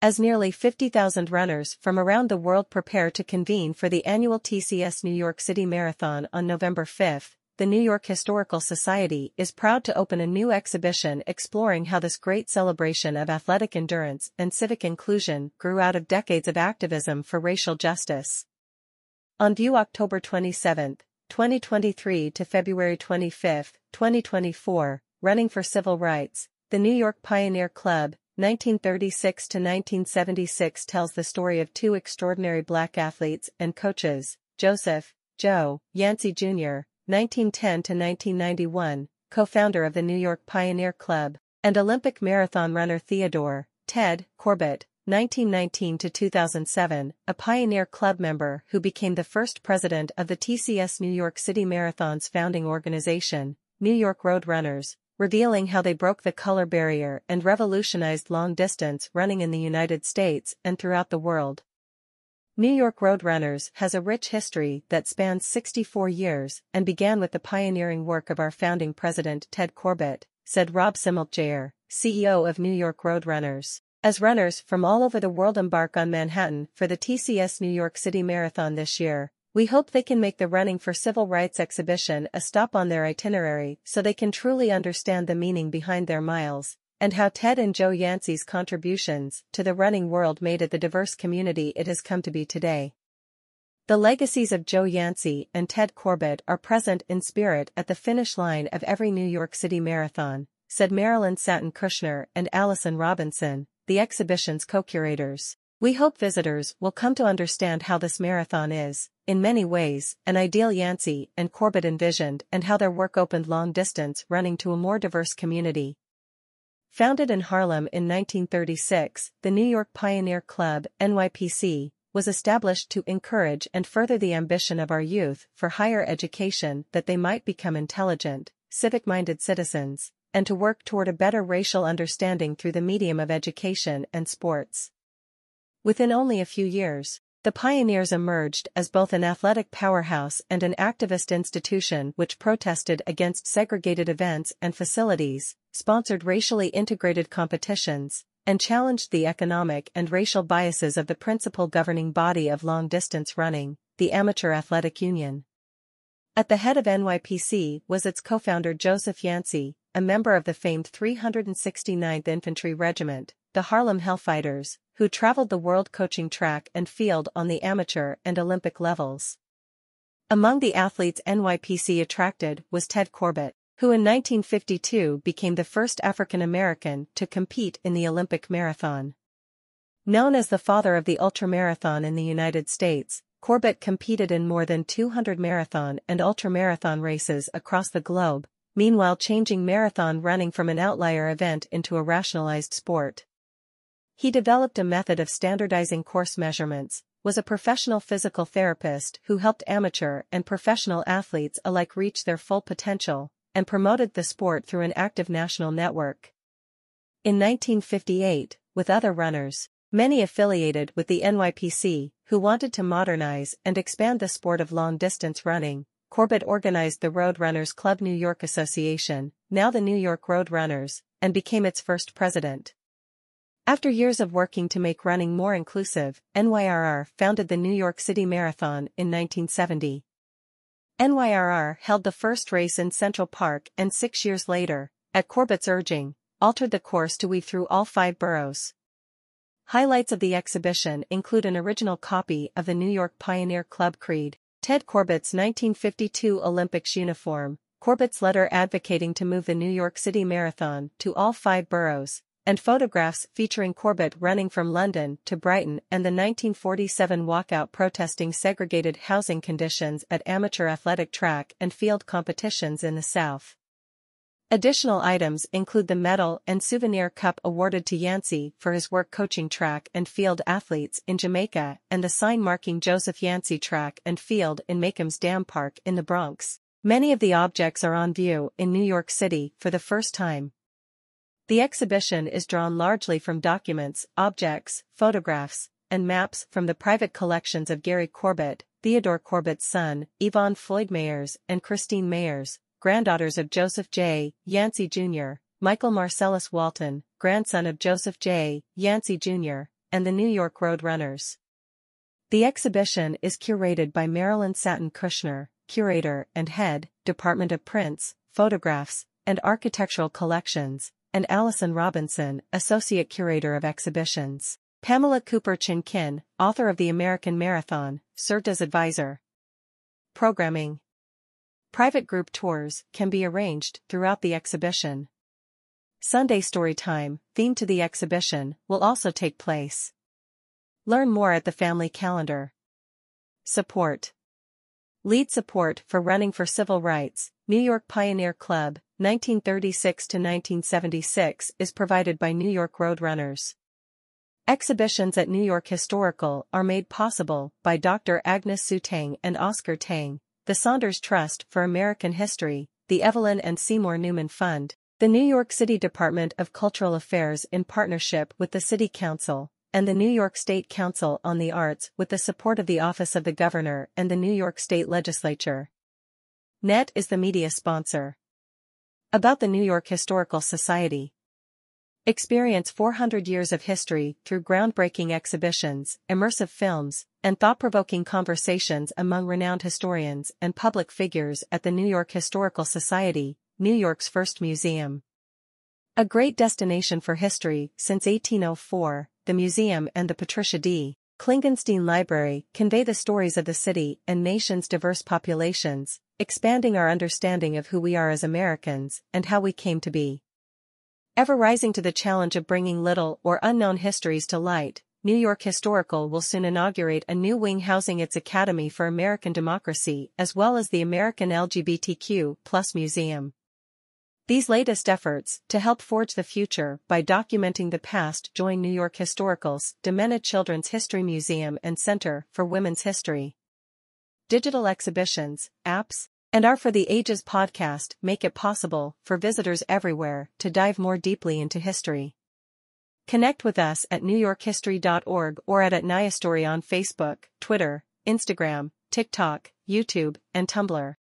As nearly 50,000 runners from around the world prepare to convene for the annual TCS New York City Marathon on November 5, the New York Historical Society is proud to open a new exhibition exploring how this great celebration of athletic endurance and civic inclusion grew out of decades of activism for racial justice. On view October 27, 2023 to February 25, 2024, Running for Civil Rights, the New York Pioneer Club, 1936 to 1976 tells the story of two extraordinary black athletes and coaches, Joseph, Joe, Yancey Jr., 1910 to 1991, co-founder of the New York Pioneer Club, and Olympic marathon runner Theodore, Ted, Corbett, 1919 to 2007, a Pioneer Club member who became the first president of the TCS New York City Marathon's founding organization, New York Road Runners, revealing how they broke the color barrier and revolutionized long-distance running in the United States and throughout the world. New York Roadrunners has a rich history that spans 64 years and began with the pioneering work of our founding president Ted Corbett, said Rob Simmelkjaer, CEO of New York Roadrunners. As runners from all over the world embark on Manhattan for the TCS New York City Marathon this year, we hope they can make the Running for Civil Rights exhibition a stop on their itinerary so they can truly understand the meaning behind their miles, and how Ted and Joe Yancey's contributions to the running world made it the diverse community it has come to be today. The legacies of Joe Yancey and Ted Corbett are present in spirit at the finish line of every New York City marathon, said Marilyn Satin Kushner and Allison Robinson, the exhibition's co-curators. We hope visitors will come to understand how this marathon is, in many ways, an ideal Yancey and Corbett envisioned and how their work opened long-distance running to a more diverse community. Founded in Harlem in 1936, the New York Pioneer Club, NYPC, was established to encourage and further the ambition of our youth for higher education that they might become intelligent, civic-minded citizens, and to work toward a better racial understanding through the medium of education and sports. Within only a few years, the Pioneers emerged as both an athletic powerhouse and an activist institution which protested against segregated events and facilities, sponsored racially integrated competitions, and challenged the economic and racial biases of the principal governing body of long-distance running, the Amateur Athletic Union. At the head of NYPC was its co-founder Joseph Yancey, a member of the famed 369th Infantry Regiment, the Harlem Hellfighters, who traveled the world coaching track and field on the amateur and Olympic levels. Among the athletes NYPC attracted was Ted Corbett, who in 1952 became the first African American to compete in the Olympic marathon. Known as the father of the ultramarathon in the United States, Corbett competed in more than 200 marathon and ultramarathon races across the globe, meanwhile changing marathon running from an outlier event into a rationalized sport. He developed a method of standardizing course measurements, was a professional physical therapist who helped amateur and professional athletes alike reach their full potential, and promoted the sport through an active national network. In 1958, with other runners, many affiliated with the NYPC, who wanted to modernize and expand the sport of long-distance running, Corbett organized the Road Runners Club New York Association, now the New York Road Runners, and became its first president. After years of working to make running more inclusive, NYRR founded the New York City Marathon in 1970. NYRR held the first race in Central Park and six years later, at Corbett's urging, altered the course to weave through all five boroughs. Highlights of the exhibition include an original copy of the New York Pioneer Club Creed, Ted Corbett's 1952 Olympics uniform, Corbett's letter advocating to move the New York City Marathon to all five boroughs, and photographs featuring Corbett running from London to Brighton and the 1947 walkout protesting segregated housing conditions at amateur athletic track and field competitions in the South. Additional items include the medal and souvenir cup awarded to Yancey for his work coaching track and field athletes in Jamaica and the sign marking Joseph Yancey track and field in Macombs Dam Park in the Bronx. Many of the objects are on view in New York City for the first time. The exhibition is drawn largely from documents, objects, photographs, and maps from the private collections of Gary Corbett, Theodore Corbett's son, Yvonne Floyd Mayers and Christine Mayers, granddaughters of Joseph J. Yancey Jr., Michael Marcellus Walton, grandson of Joseph J. Yancey Jr., and the New York Road Runners. The exhibition is curated by Marilyn Satin Kushner, curator and head, Department of Prints, Photographs, and Architectural Collections, and Allison Robinson, associate curator of exhibitions. Pamela Cooper Chin Kin, author of The American Marathon, served as advisor. Programming Private group tours can be arranged throughout the exhibition. Sunday story time, themed to the exhibition, will also take place. Learn more at the family calendar. Support Lead support for Running for Civil Rights, New York Pioneer Club, 1936 to 1976 is provided by New York Roadrunners. Exhibitions at New York Historical are made possible by Dr. Agnes Hsu-Tang and Oscar Tang, the Saunders Trust for American History, the Evelyn and Seymour Neuman Fund, the New York City Department of Cultural Affairs in partnership with the City Council, and the New York State Council on the Arts with the support of the Office of the Governor and the New York State Legislature. NET is the media sponsor. About the New York Historical Society Experience 400 years of history through groundbreaking exhibitions, immersive films, and thought-provoking conversations among renowned historians and public figures at the New York Historical Society, New York's first museum. A great destination for history since 1804, the museum and the Patricia D. Klingenstein Library convey the stories of the city and nation's diverse populations, expanding our understanding of who we are as Americans and how we came to be. Ever rising to the challenge of bringing little or unknown histories to light, New York Historical will soon inaugurate a new wing housing its Academy for American Democracy as well as the American LGBTQ Plus Museum. These latest efforts to help forge the future by documenting the past join New York Historical's DiMenna Children's History Museum and Center for Women's History. Digital exhibitions, apps, and our For the Ages podcast make it possible for visitors everywhere to dive more deeply into history. Connect with us at newyorkhistory.org or at Atnaya on Facebook, Twitter, Instagram, TikTok, YouTube, and Tumblr.